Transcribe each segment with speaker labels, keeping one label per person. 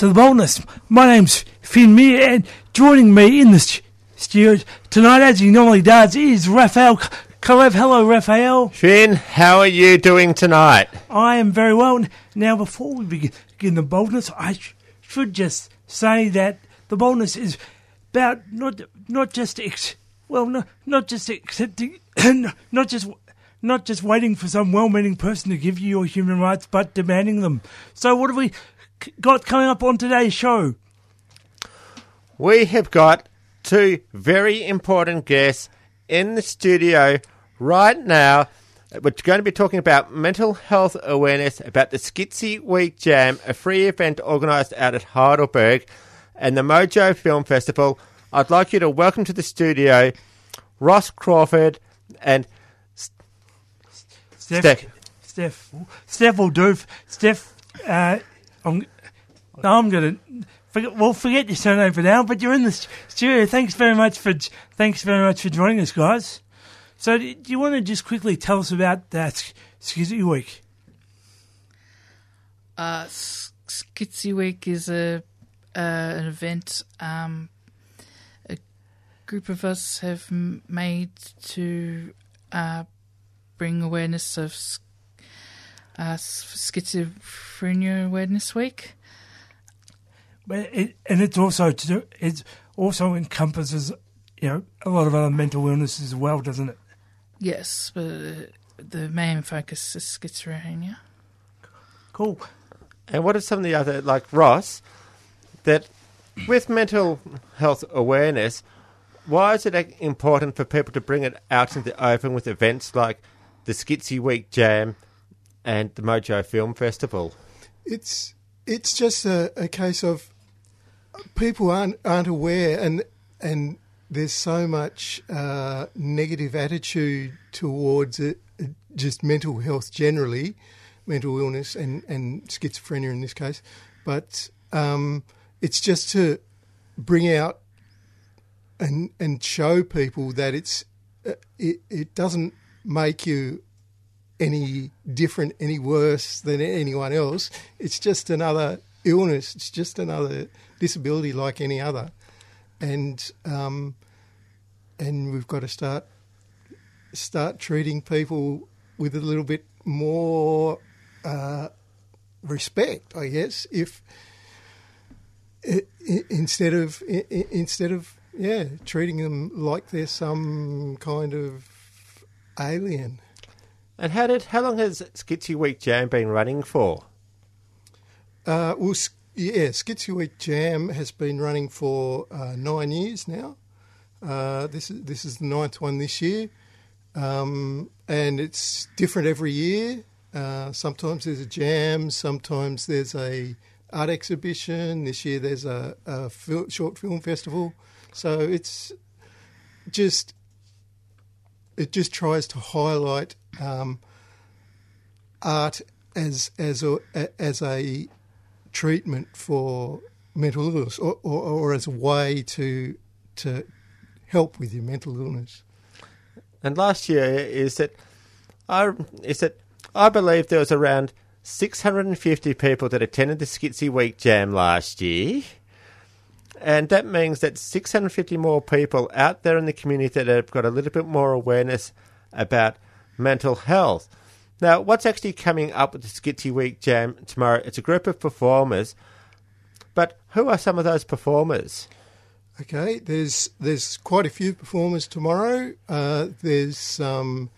Speaker 1: to the Boldness. My name's Phin Meir and joining me in the st- studio tonight, as he normally does, is Raphael Kalev. Hello, Raphael.
Speaker 2: Phin, how are you doing tonight?
Speaker 1: I am very well. Now, before we begin, the boldness, I sh- should just say that the boldness is about not not just ex- well, no, not just accepting, not just not just waiting for some well-meaning person to give you your human rights, but demanding them. So, what have we got coming up on today's show?
Speaker 2: We have got two very important guests in the studio right now. We're going to be talking about mental health awareness, about the Schizzy Week Jam, a free event organised out at Heidelberg, and the Mojo Film Festival. I'd like you to welcome to the studio Ross Crawford and
Speaker 1: Steph,
Speaker 2: Steph.
Speaker 1: Steph, Steph will do. Steph, uh, I'm, I'm gonna. Forget, well, forget your surname for now. But you're in the studio. Thanks very much for thanks very much for joining us, guys. So, do you want to just quickly tell us about that Schizzy Week?
Speaker 3: Uh, S- Schizzy Week is a uh, an event um, a group of us have made to uh, bring awareness of uh, schizophrenia awareness week.
Speaker 1: But it, and it's also to do, it also encompasses you know a lot of other mental illnesses as well, doesn't it?
Speaker 3: Yes, but the main focus is schizophrenia.
Speaker 1: Cool.
Speaker 2: And what are some of the other, like Ross, that with mental health awareness, why is it important for people to bring it out into the open with events like the Schizzy Week Jam and the Mojo Film Festival?
Speaker 4: It's it's just a, a case of people aren't aren't aware and and there's so much uh, negative attitude towards it, just mental health generally, mental illness and, and schizophrenia in this case. But um, it's just to bring out and and show people that it's uh, it, it doesn't make you any different, any worse than anyone else. It's just another illness. It's just another disability like any other, and um, and we've got to start start treating people with a little bit more uh, respect, I guess. If instead of instead of yeah treating them like they're some kind of alien.
Speaker 2: And how did how long has Schizzy Week Jam been running for?
Speaker 4: Uh, well, yeah, Schizzy Week Jam has been running for uh, nine years now. Uh, this is this is the ninth one this year, um, and it's different every year. Uh, sometimes there's a jam, sometimes there's a art exhibition. This year there's a, a fil- short film festival. So it's just it just tries to highlight um, art as as a as a treatment for mental illness, or, or, or as a way to to help with your mental illness.
Speaker 2: And last year is that I is that I believe there was around 650 people that attended the Schizzy Week Jam last year. And that means that 650 more people out there in the community that have got a little bit more awareness about mental health. Now, what's actually coming up with the Schizzy Week Jam tomorrow? It's a group of performers, but who are some of those performers?
Speaker 4: Okay, there's there's quite a few performers tomorrow. Uh, there's some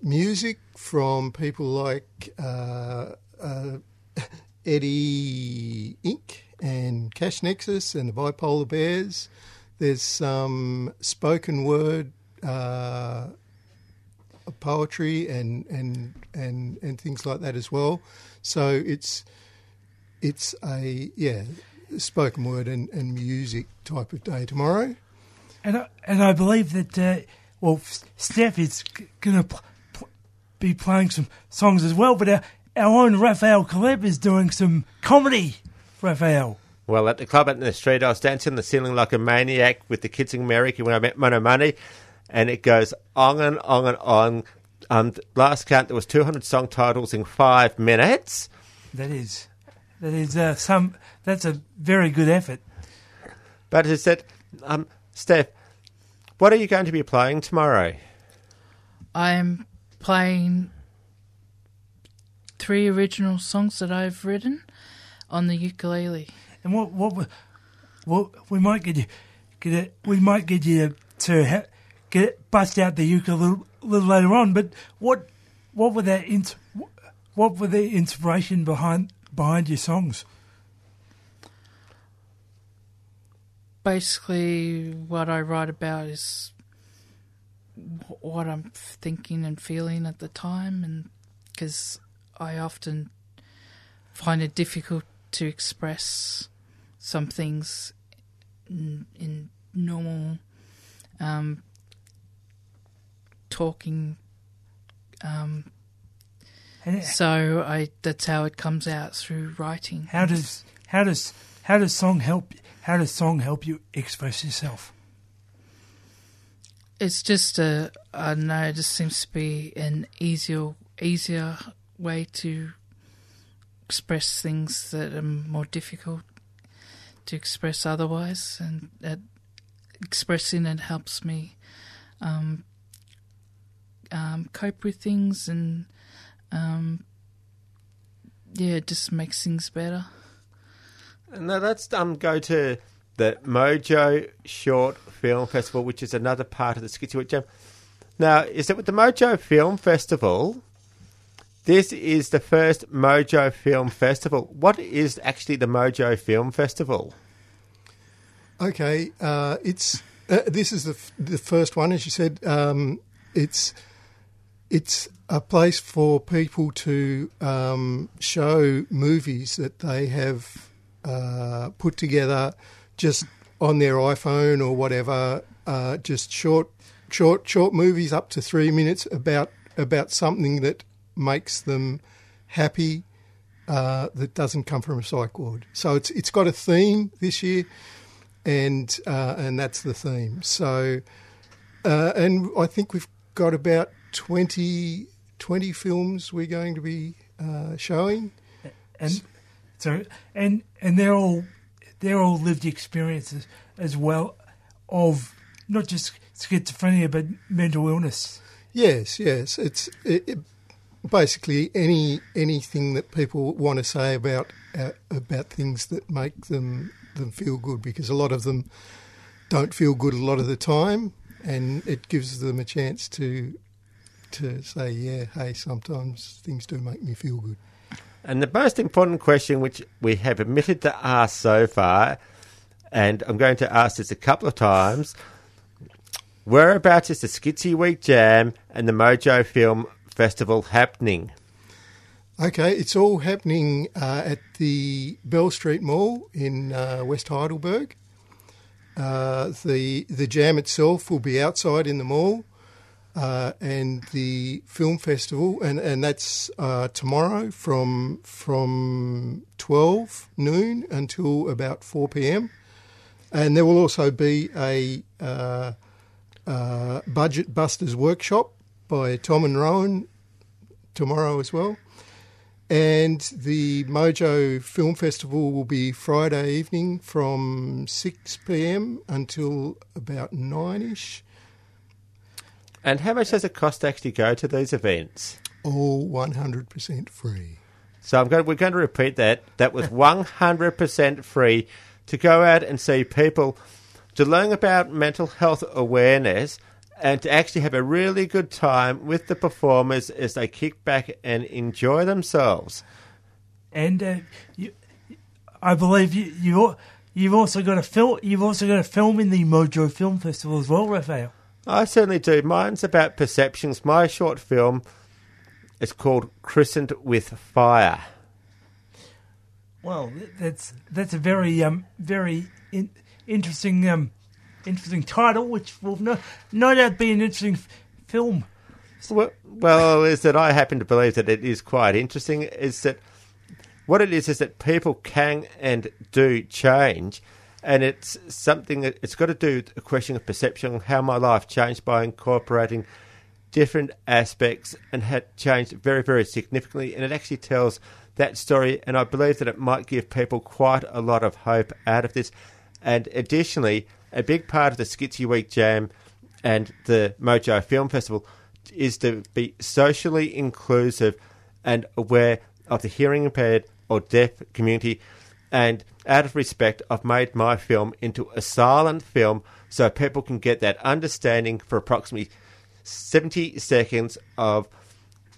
Speaker 4: music from people like uh, uh, Eddie Inc. and Cash Nexus and the Bipolar Bears. There's some spoken word uh, poetry and, and and and things like that as well. So it's it's a yeah spoken word and, and music type of day tomorrow.
Speaker 1: And I, and I believe that uh, well, Steph is going to pl- pl- be playing some songs as well. But our, our own Raphael Caleb is doing some comedy. Raphael,
Speaker 2: Well, at the club out in the street, I was dancing the ceiling like a maniac with the kids in America when I met Mony Mony. And it goes on and on and on. Um, last count, there was 200 song titles in five minutes.
Speaker 1: That is, that is uh, some. That's a very good effort.
Speaker 2: But as I said, um, Steph, what are you going to be playing tomorrow?
Speaker 3: I'm playing three original songs that I've written on the ukulele.
Speaker 1: And what what we- what we might get you get it, we might get you to ha- get bust out the ukulele a little, little later on. But what what were that what were the inspiration behind behind your songs?
Speaker 3: Basically, what I write about is what I'm thinking and feeling at the time, and because I often find it difficult to express some things in, in normal um, talking. Um, so I that's how it comes out through writing.
Speaker 1: how does how does how does song help? How does song help you express yourself?
Speaker 3: It's just a I don't know. It just seems to be an easier easier way to express things that are more difficult to express otherwise, and that expressing it helps me um, um, cope with things, and um, yeah, it just makes things better.
Speaker 2: Now let's um, go to the Mojo Short Film Festival, which is another part of the Schizzy Jam. Now, is it with the Mojo Film Festival? This is the first Mojo Film Festival. What is actually the Mojo Film Festival?
Speaker 4: Okay, uh, it's uh, this is the f- the first one, as you said. Um, it's it's a place for people to um, show movies that they have uh, put together just on their iPhone or whatever. Uh, just short, short, short movies up to three minutes about about something that makes them happy. Uh, that doesn't come from a psych ward. So it's it's got a theme this year and uh, and that's the theme. So, uh, and I think we've got about 20, 20 films we're going to be uh, showing.
Speaker 1: and so and and they're all they're all lived experiences as well of not just schizophrenia but mental illness.
Speaker 4: Yes, yes, it's it, it, basically any anything that people want to say about uh, about things that make them them feel good because a lot of them don't feel good a lot of the time, and it gives them a chance to to say, yeah, hey, sometimes things do make me feel good.
Speaker 2: And the most important question, which we have omitted to ask so far, and I'm going to ask this a couple of times whereabouts is the Schizzy Week Jam and the Mojo Film Festival happening?
Speaker 4: Okay, it's all happening uh, at the Bell Street Mall in uh, West Heidelberg. Uh, the the jam itself will be outside in the mall, uh, and the film festival, and and that's uh, tomorrow from from twelve noon until about four p.m. And there will also be a uh, uh, budget busters workshop by Tom and Rowan tomorrow as well. And the Mojo Film Festival will be Friday evening from 6 pm until about 9 ish.
Speaker 2: And how much does it cost to actually go to these events?
Speaker 4: All 100% free.
Speaker 2: So I'm going, we're going to repeat that. That was 100% free to go out and see people, to learn about mental health awareness, and to actually have a really good time with the performers as they kick back and enjoy themselves.
Speaker 1: And uh, you, I believe you you you've also got a film you've also got a film in the Mojo Film Festival as well, Raphael.
Speaker 2: I certainly do. Mine's about perceptions. My short film is called Christened with Fire.
Speaker 1: Well, that's that's a very um very in, interesting um interesting title, which will no no doubt be an interesting f- film.
Speaker 2: Well, well, is that I happen to believe that it is quite interesting. Is that what it is? Is that people can and do change, and it's something that it's got to do with a question of perception, how my life changed by incorporating different aspects and had changed very, very significantly. And it actually tells that story, and I believe that it might give people quite a lot of hope out of this. And additionally, a big part of the Schizzy Week Jam and the Mojo Film Festival is to be socially inclusive and aware of the hearing impaired or deaf community. And out of respect, I've made my film into a silent film so people can get that understanding for approximately 70 seconds of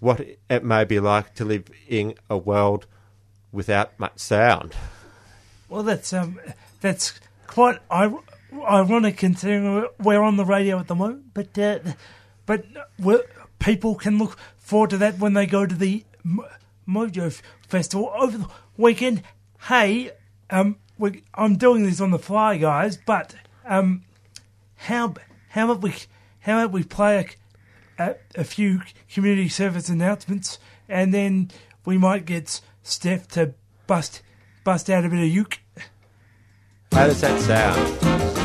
Speaker 2: what it may be like to live in a world without much sound.
Speaker 1: Well, that's um, that's quite ironic considering we're on the radio at the moment. But uh, but people can look forward to that when they go to the Mo- Mojo Festival over the weekend. Hey, um, we, I'm doing this on the fly, guys. But um, how how about we how about we play a, a, a few community service announcements, and then we might get Steph to bust bust out a bit of uke.
Speaker 2: How does that sound?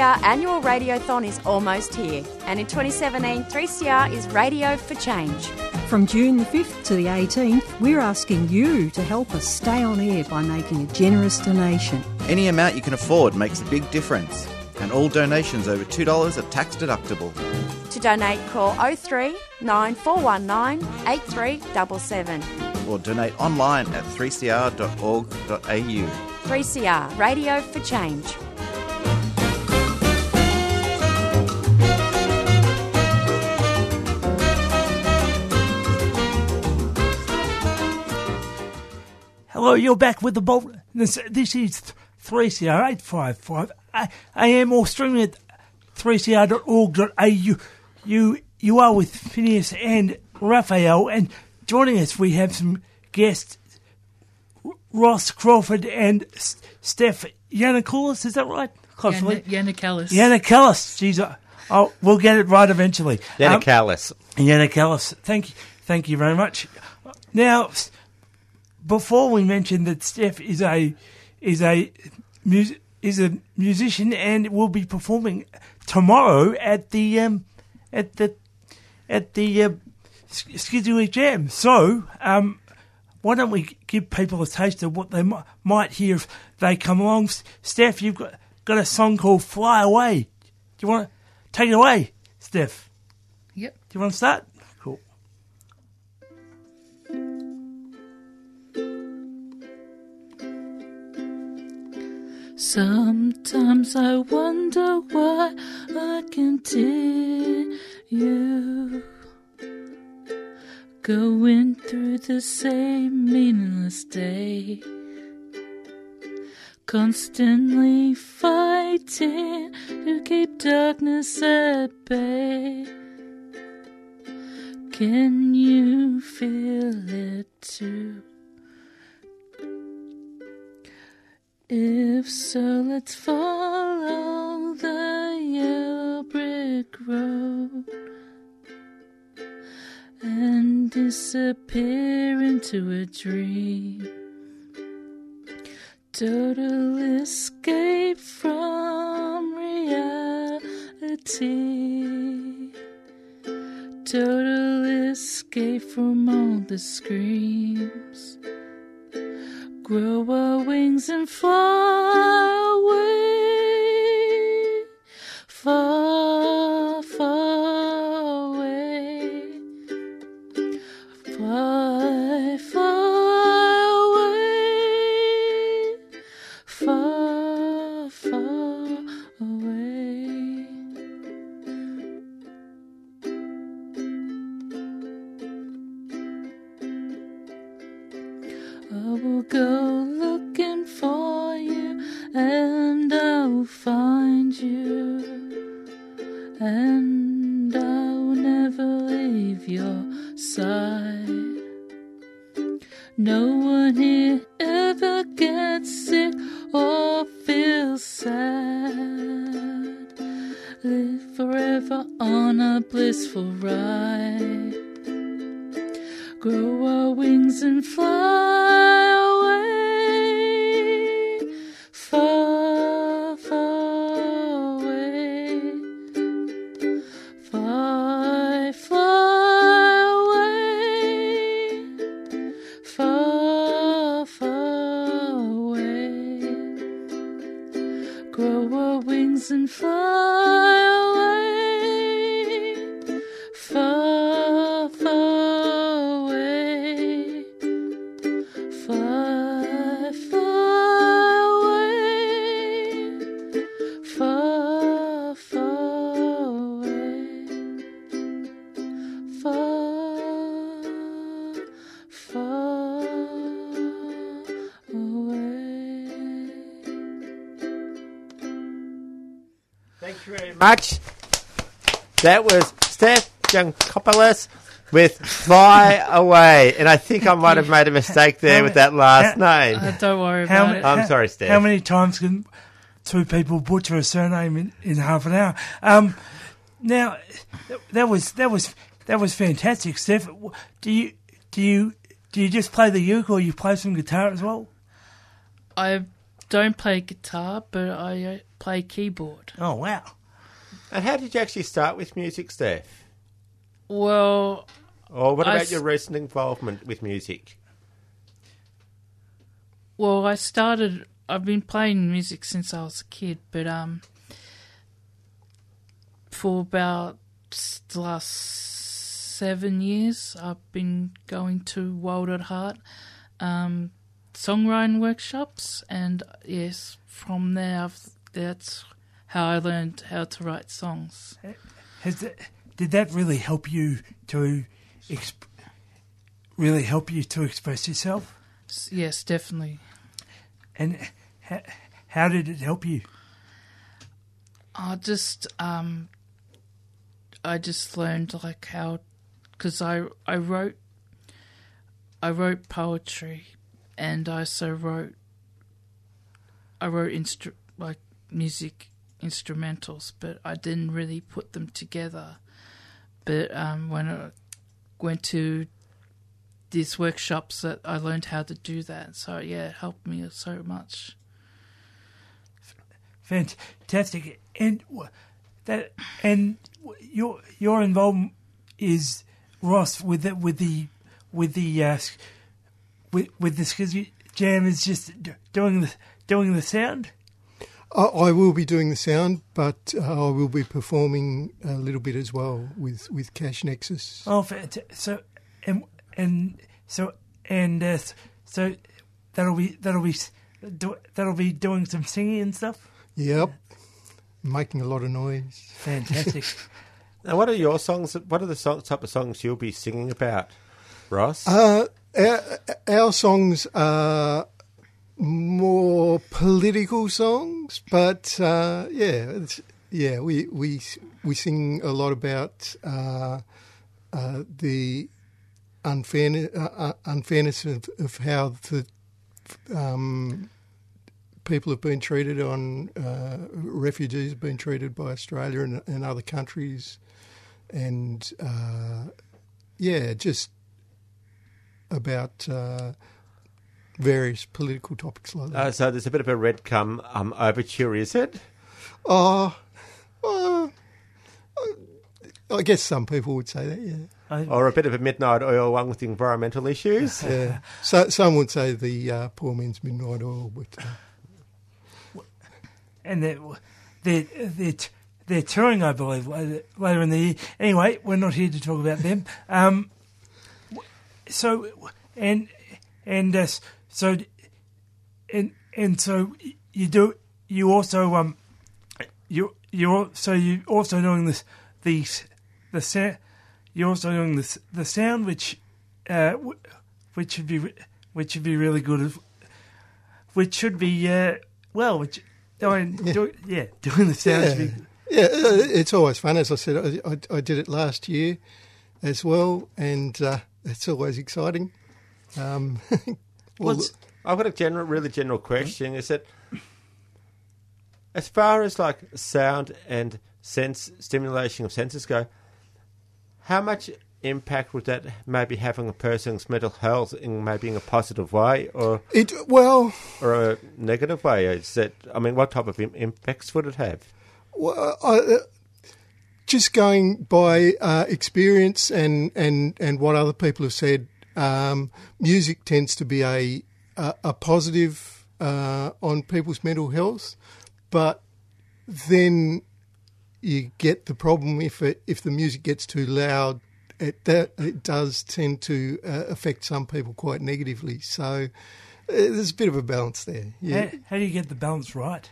Speaker 5: 3CR annual radiothon is almost here, and in 2017, 3CR is Radio for Change.
Speaker 6: From June the 5th to the 18th, we're asking you to help us stay on air by making a generous donation.
Speaker 7: Any amount you can afford makes a big difference, and all donations over $2 are tax deductible.
Speaker 5: To donate, call 03 9419 8377.
Speaker 7: Or donate online at 3cr.org.au.
Speaker 5: 3CR Radio for Change.
Speaker 1: Hello, you're back with the Bolt. This, this is 3CR 855 AM or streaming at 3cr.org.au. You, you are with Phineas and Raphael, and joining us we have some guests Ross Crawford and S- Steph Yanakoulis. Is that right? Hopefully.
Speaker 3: Yana, Yana Callis.
Speaker 1: Yanakoulis. Jeez, I- oh, we'll get it right eventually.
Speaker 2: Then
Speaker 1: Um,
Speaker 2: a callus.
Speaker 1: Thank you, thank you very much. Now, s- before we mentioned that Steph is a is a mus- is a musician and will be performing tomorrow at the um, at the at the uh, Jam. So, um, why don't we give people a taste of what they mi- might hear if they come along? S- Steph, you've got got a song called "Fly Away." Do you want to take it away, Steph?
Speaker 3: Yep.
Speaker 1: Do you want to start?
Speaker 3: Sometimes I wonder why I continue going through the same meaningless day. Constantly fighting to keep darkness at bay. Can you feel it too? If so, let's follow the yellow brick road and disappear into a dream. Total escape from reality. Total escape from all the screams grow our wings and fly away,
Speaker 2: Thank you very much. That was Steph Jankopoulos with Fly Away. And I think I might have made a mistake there with that last name.
Speaker 3: Uh, don't worry
Speaker 1: How
Speaker 3: about
Speaker 1: ma-
Speaker 3: it.
Speaker 2: I'm sorry, Steph.
Speaker 1: How many times can two people butcher a surname in, in half an hour? Um, now, that was that was that was fantastic, Steph. Do you do you do you just play the uke or you play some guitar as well?
Speaker 3: I don't play guitar, but I uh, play keyboard.
Speaker 1: Oh wow!
Speaker 2: And how did you actually start with music, Steph?
Speaker 3: Well,
Speaker 2: Or what about
Speaker 3: s-
Speaker 2: your recent involvement with music?
Speaker 3: Well, I started. I've been playing music since I was a kid, but um, for about the last seven years, I've been going to Wild at Heart um, songwriting workshops, and yes, from there, I've, that's how I learned how to write songs.
Speaker 1: Has that, did that really help you to exp- really help you to express yourself?
Speaker 3: Yes, definitely.
Speaker 1: And how, how did it help you?
Speaker 3: I just um I just learned like how because I I wrote I wrote poetry and I also wrote I wrote instru- like music instrumentals but I didn't really put them together. But um when I went to these workshops that I learned how to do that. So yeah it helped me so much.
Speaker 1: Fantastic, and that and your your involvement is Ross with the with the with the uh, with with the Jam is just doing the doing the sound.
Speaker 4: I, I will be doing the sound, but uh, I will be performing a little bit as well with, with Cash Nexus.
Speaker 1: Oh, so and and so and uh, so that'll be that'll be do, that'll be doing some singing and stuff.
Speaker 4: Yep, making a lot of noise.
Speaker 1: Fantastic.
Speaker 2: Now, what are your songs? What are the song, type of songs you'll be singing about, Ross?
Speaker 4: Uh, our, our songs are more political songs, but uh, yeah, yeah, we we we sing a lot about uh, uh, the unfairness uh, uh, unfairness of, of how the um, people have been treated on uh, refugees have been treated by Australia and, and other countries, and yeah, just about various political topics like that.
Speaker 2: Uh, so there's a bit of a Redgum um, overture, is it?
Speaker 4: Oh, uh, I guess some people would say that, yeah.
Speaker 2: Or a bit of a midnight oil one with the environmental issues?
Speaker 4: yeah. So, some would say the uh, poor man's midnight oil, but uh,
Speaker 1: and they're they're they're, they're touring, I believe, later, later in the year. Anyway, we're not here to talk about them. Um, so and and uh, s- so and and so you do you also um you you're so you also doing this the the sound you're also doing this the sound which uh which should be which should be really good which should be uh well which doing do, yeah doing the sound should be
Speaker 4: yeah, uh, it's always fun. As I said, I, I, I did it last year as well, and uh, it's always exciting. Um,
Speaker 1: What's-
Speaker 2: I've got a general, really general question. Is that as far as like sound and sense stimulation of senses go, how much impact would that maybe have on a person's mental health in maybe in a positive way or
Speaker 4: It well,
Speaker 2: or a negative way? Is that I mean, what type of im- impacts would it have?
Speaker 4: well I, uh, just going by uh, experience and, and, and what other people have said, um, music tends to be a a, a positive uh, on people's mental health, but then you get the problem if it, if the music gets too loud. It that it does tend to uh, affect some people quite negatively. So uh, there's a bit of a balance there. Yeah,
Speaker 1: How, how do you get the balance right?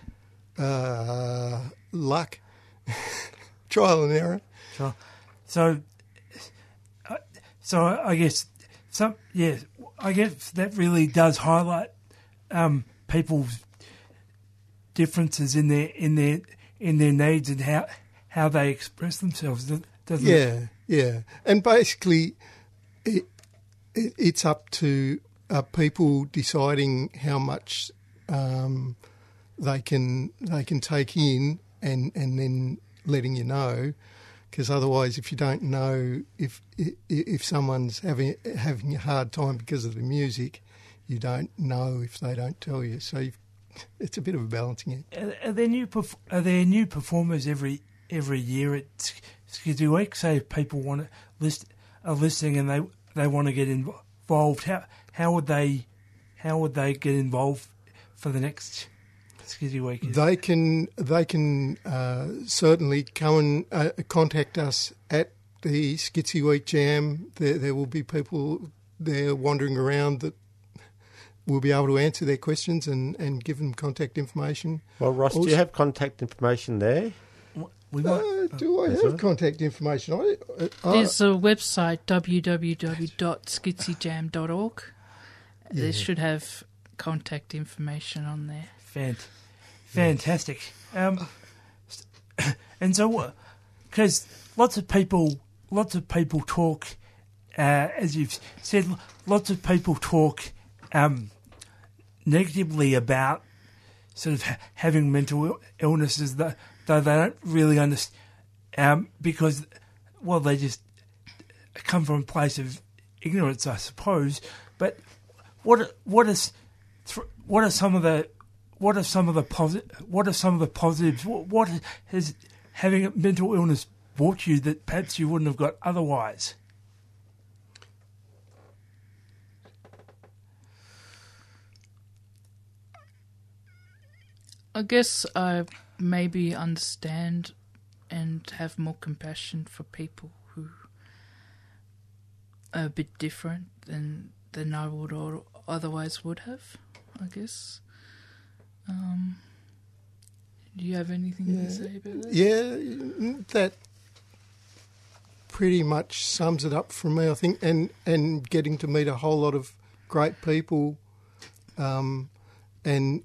Speaker 4: uh, luck, trial and error.
Speaker 1: So, so, uh, so I guess some yeah, I guess that really does highlight um, people's differences in their in their in their needs and how how they express themselves, doesn't it?
Speaker 4: Yeah, yeah, and basically, it, it it's up to uh, people deciding how much um, they can they can take in, and and then letting you know. Because otherwise, if you don't know if if someone's having having a hard time because of the music, you don't know if they don't tell you. So it's a bit of a balancing act.
Speaker 1: Are, there new are there new performers every every year at Sk- Schizzy Week? Say if people want to list are listening and they they want to get involved, how how would they how would they get involved for the next Schizzy Week?
Speaker 4: They can they can uh, certainly come and uh, contact us at the Schizzy Week Jam. There, there will be people there wandering around that will be able to answer their questions and, and give them contact information.
Speaker 2: Well, Ross, do you have contact information there?
Speaker 1: we might,
Speaker 4: Uh, do I have
Speaker 2: right.
Speaker 4: contact information? I, uh, I,
Speaker 3: There's a website www.schizzyjam.org. There should have contact information on there.
Speaker 1: Fant- fantastic. Um, and so, because lots of people, lots of people talk, uh, as you've said, lots of people talk um, negatively about sort of ha- having mental illnesses, though, though they don't really understand, um, because, well, they just come from a place of ignorance, I suppose. But what what is what are some of the what are some of the posi- what are some of the positives? What, what has having a mental illness brought you that perhaps you wouldn't have got otherwise?
Speaker 3: I guess I maybe understand and have more compassion for people who are a bit different than than I would or otherwise would have. I guess. Um, do you have anything
Speaker 4: Yeah.
Speaker 3: to say about that?
Speaker 4: yeah, that pretty much sums it up for me, I think. And and getting to meet a whole lot of great people, um, and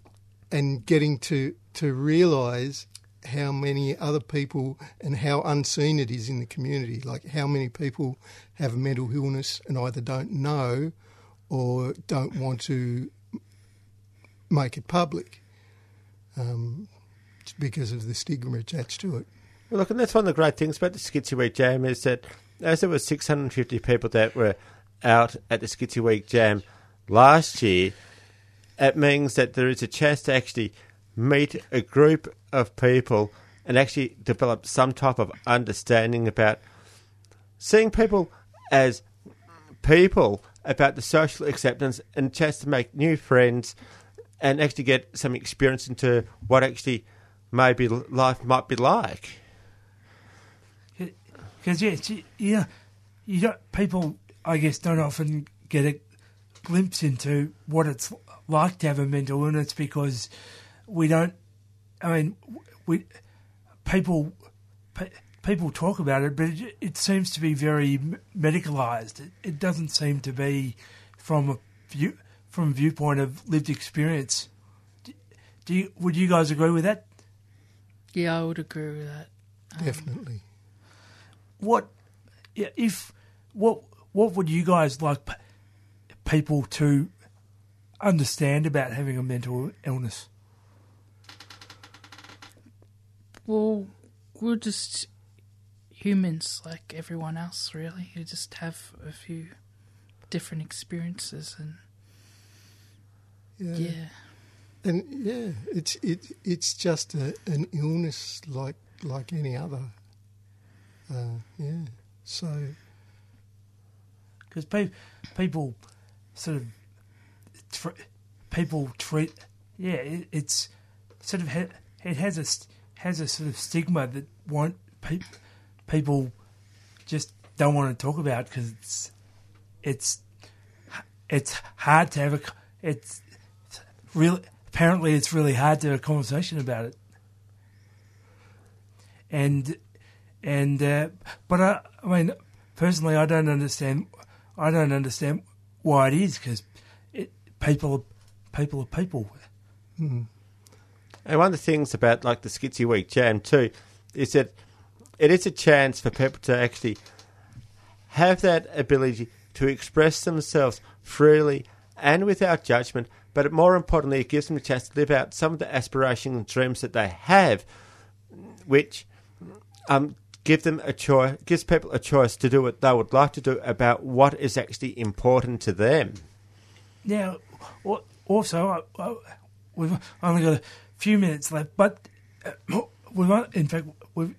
Speaker 4: and getting to to realise how many other people and how unseen it is in the community. Like how many people have a mental illness and either don't know or don't want to make it public um, because of the stigma attached to it.
Speaker 2: Well, look, and that's one of the great things about the Schizzy Week Jam is that as there were 650 people that were out at the Schizzy Week Jam last year, it means that there is a chance to actually meet a group of people and actually develop some type of understanding about seeing people as people, about the social acceptance and chance to make new friends and actually get some experience into what actually maybe life might be like.
Speaker 1: Because yeah, it's, you know, you don't, people I guess don't often get a glimpse into what it's like to have a mental illness because we don't. I mean, we people people talk about it, but it, it seems to be very m- medicalised. It, it doesn't seem to be from a view from a viewpoint of lived experience. Do, do you, would you guys agree with that?
Speaker 3: Yeah, I would agree with that.
Speaker 4: Um, Definitely.
Speaker 1: what if what what would you guys like p- people to understand about having a mental illness?
Speaker 3: Well, we're just humans like everyone else, really, who just have a few different experiences and
Speaker 4: Yeah.
Speaker 3: yeah.
Speaker 4: And yeah, it's it it's just a, an illness like like any other. Uh, yeah. So
Speaker 1: because pe- people sort of tr- people treat yeah it, it's sort of ha- it has a has a sort of stigma that won't pe- people just don't want to talk about because it's it's it's hard to have a it's really apparently it's really hard to have a conversation about it and and uh, but I, I mean personally I don't understand I don't understand why it is because people people are people.
Speaker 2: And one of the things about like the Schizzy Week Jam too is that it is a chance for people to actually have that ability to express themselves freely and without judgment. But more importantly, it gives them a chance to live out some of the aspirations and dreams that they have, which um, give them a choice, gives people a choice to do what they would like to do about what is actually important to them.
Speaker 1: Now, also we've only got a few minutes left, but uh, we've in fact we've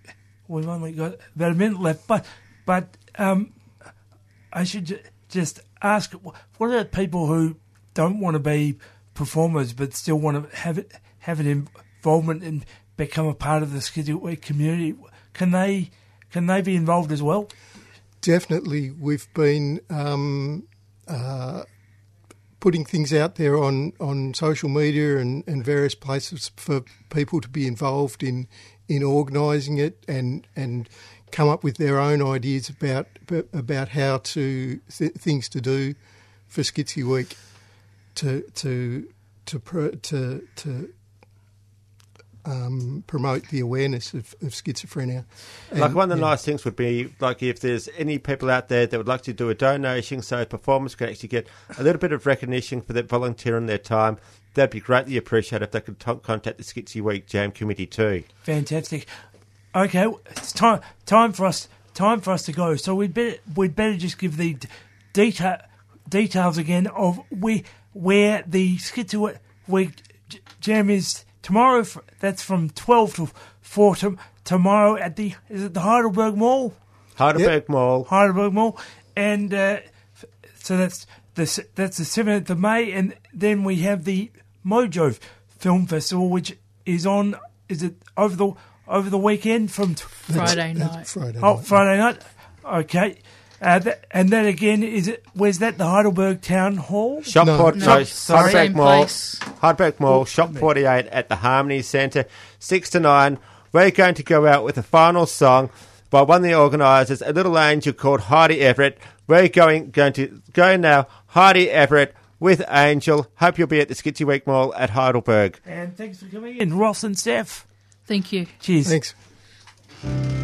Speaker 1: we've only got about a minute left. But but um, I should just ask: what are the people who don't want to be performers but still want to have it have an involvement and become a part of the Skidoo Week community? Can they can they be involved as well?
Speaker 4: definitely, we've been um, uh, putting things out there on, on social media and, and various places for people to be involved in in organising it and and come up with their own ideas about about how to th- things to do for Schizzy Week to to to pro, to to um, promote the awareness of, of schizophrenia.
Speaker 2: Like one of the
Speaker 4: yeah.
Speaker 2: nice things would be like if there's any people out there that would like to do a donation, so performers could actually get a little bit of recognition for their volunteering their time. That'd be greatly appreciated if they could t- contact the Schizzy Week Jam Committee too.
Speaker 1: Fantastic. Okay, it's time time for us time for us to go. So we'd better we'd better just give the d- detail details again of we where the Schizo Week j- Jam is tomorrow. That's from twelve to four to, tomorrow at the is it the Heidelberg Mall?
Speaker 2: Heidelberg Mall.
Speaker 1: Heidelberg Mall, and uh, so that's the that's the seventh of May, and then we have the Mojo Film Festival, which is on. Is it over the over the weekend from? T-
Speaker 3: Friday night.
Speaker 4: Friday
Speaker 1: oh,
Speaker 4: night.
Speaker 1: Friday night. Okay, uh, that, and that again is it? Where's that? The Heidelberg Town Hall.
Speaker 2: Shopport,
Speaker 4: No.
Speaker 2: sorry,
Speaker 3: No,
Speaker 1: sorry.
Speaker 2: Heidelberg Mall,
Speaker 3: place.
Speaker 2: Heidelberg Mall, Shop 48 at the Harmony Centre, 6 to 9. We're going to go out with a final song by one of the organisers, a little angel called Heidi Everett. We're going, going to go now, Heidi Everett with Angel. Hope you'll be at the Schizzy Week Mall at Heidelberg.
Speaker 1: And thanks for coming in, Ross and Steph.
Speaker 3: Thank you.
Speaker 1: Cheers.
Speaker 4: Thanks.
Speaker 8: Thank